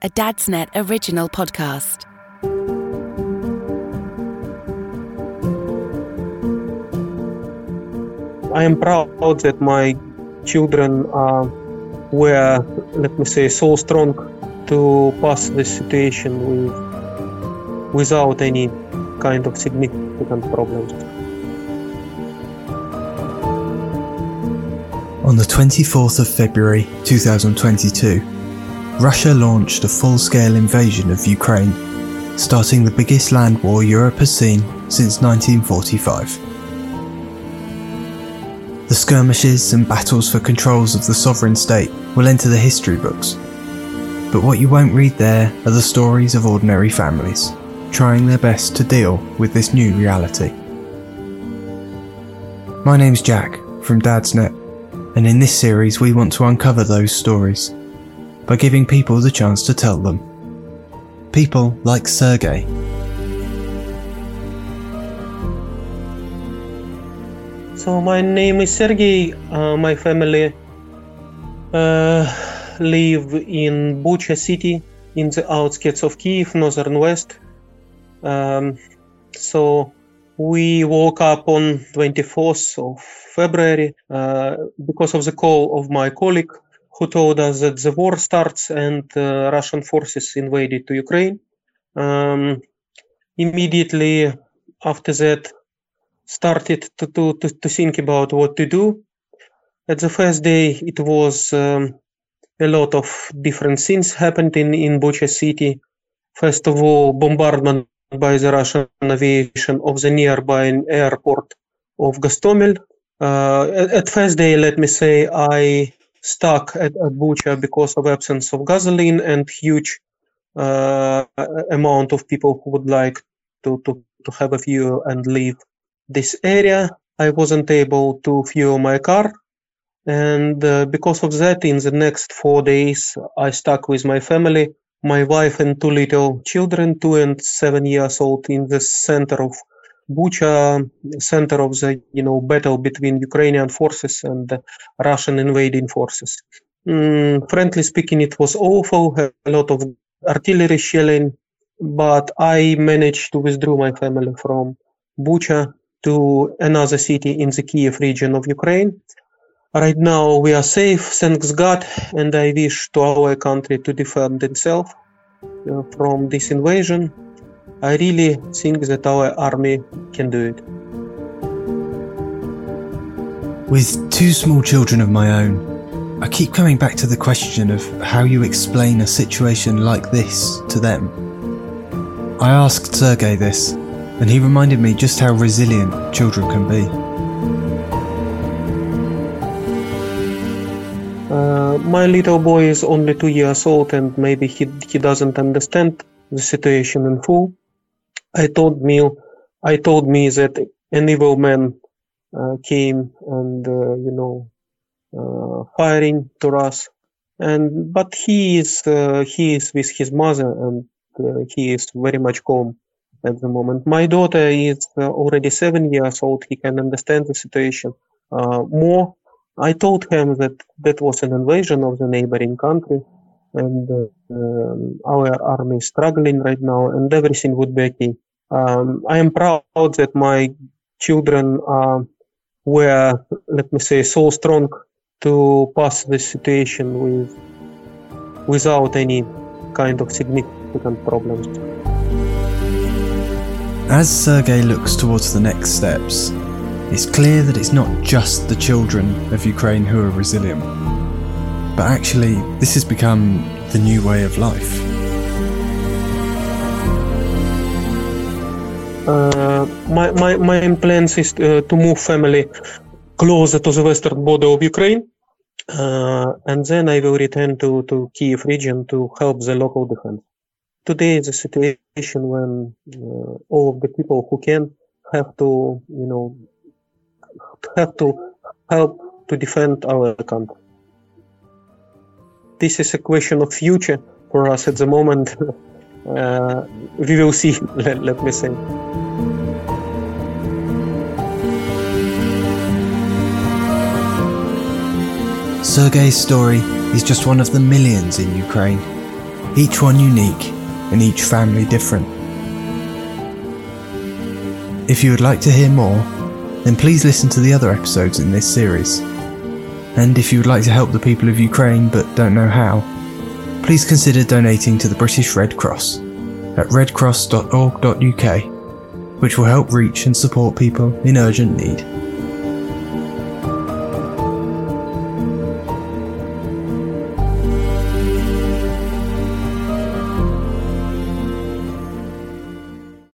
a Dadsnet original podcast. I am proud that my children are, were, let me say, so strong to pass this situation with, without any kind of significant problems. On the 24th of February 2022, Russia launched a full scale invasion of Ukraine, starting the biggest land war Europe has seen since 1945. The skirmishes and battles for controls of the sovereign state will enter the history books. But what you won't read there are the stories of ordinary families, trying their best to deal with this new reality. My name's Jack from Dadsnet, and in this series we want to uncover those stories by giving people the chance to tell them. People like Sergey, So my name is Sergey. Uh, my family uh, live in Bucha city in the outskirts of Kiev, northern west. Um, so we woke up on 24th of February uh, because of the call of my colleague who told us that the war starts and uh, Russian forces invaded to Ukraine. Um, immediately after that, started to, to, to, to think about what to do. At the first day, it was um, a lot of different things happened in, in Bucha city. First of all, bombardment by the Russian aviation of the nearby airport of Gostomel. Uh, at, at first day, let me say, I stuck at, at Bucha because of absence of gasoline and huge uh, amount of people who would like to, to, to have a fuel and leave this area. I wasn't able to fuel my car. And uh, because of that, in the next four days, I stuck with my family, my wife and two little children, two and seven years old, in the center of Bucha, center of the you know battle between Ukrainian forces and Russian invading forces. Mm, frankly speaking, it was awful. A lot of artillery shelling, but I managed to withdraw my family from Bucha to another city in the Kiev region of Ukraine. Right now we are safe, thanks God, and I wish to our country to defend itself uh, from this invasion. I really think that our army can do it. With two small children of my own, I keep coming back to the question of how you explain a situation like this to them. I asked Sergey this, and he reminded me just how resilient children can be. Uh, my little boy is only two years old and maybe he, he doesn't understand the situation in full. I told me, I told me that an evil man uh, came and, uh, you know, uh, firing to us. And, but he is, uh, he is with his mother and he is very much calm at the moment. My daughter is already seven years old. He can understand the situation more. I told him that that was an invasion of the neighboring country and um, our army is struggling right now and everything would be okay. Um, I am proud that my children uh, were, let me say, so strong to pass this situation with without any kind of significant problems. As Sergey looks towards the next steps, it's clear that it's not just the children of Ukraine who are resilient, but actually, this has become the new way of life. Uh, my, my, my plans is uh, to move family closer to the western border of Ukraine, uh, and then I will return to, to Kiev region to help the local defense today is a situation when uh, all of the people who can have to, you know, have to help to defend our country. This is a question of future for us at the moment. uh, we will see, let, let me say. Sergey's story is just one of the millions in Ukraine each one unique and each family different. If you would like to hear more, then please listen to the other episodes in this series. And if you would like to help the people of Ukraine but don't know how, please consider donating to the British Red Cross at redcross.org.uk, which will help reach and support people in urgent need.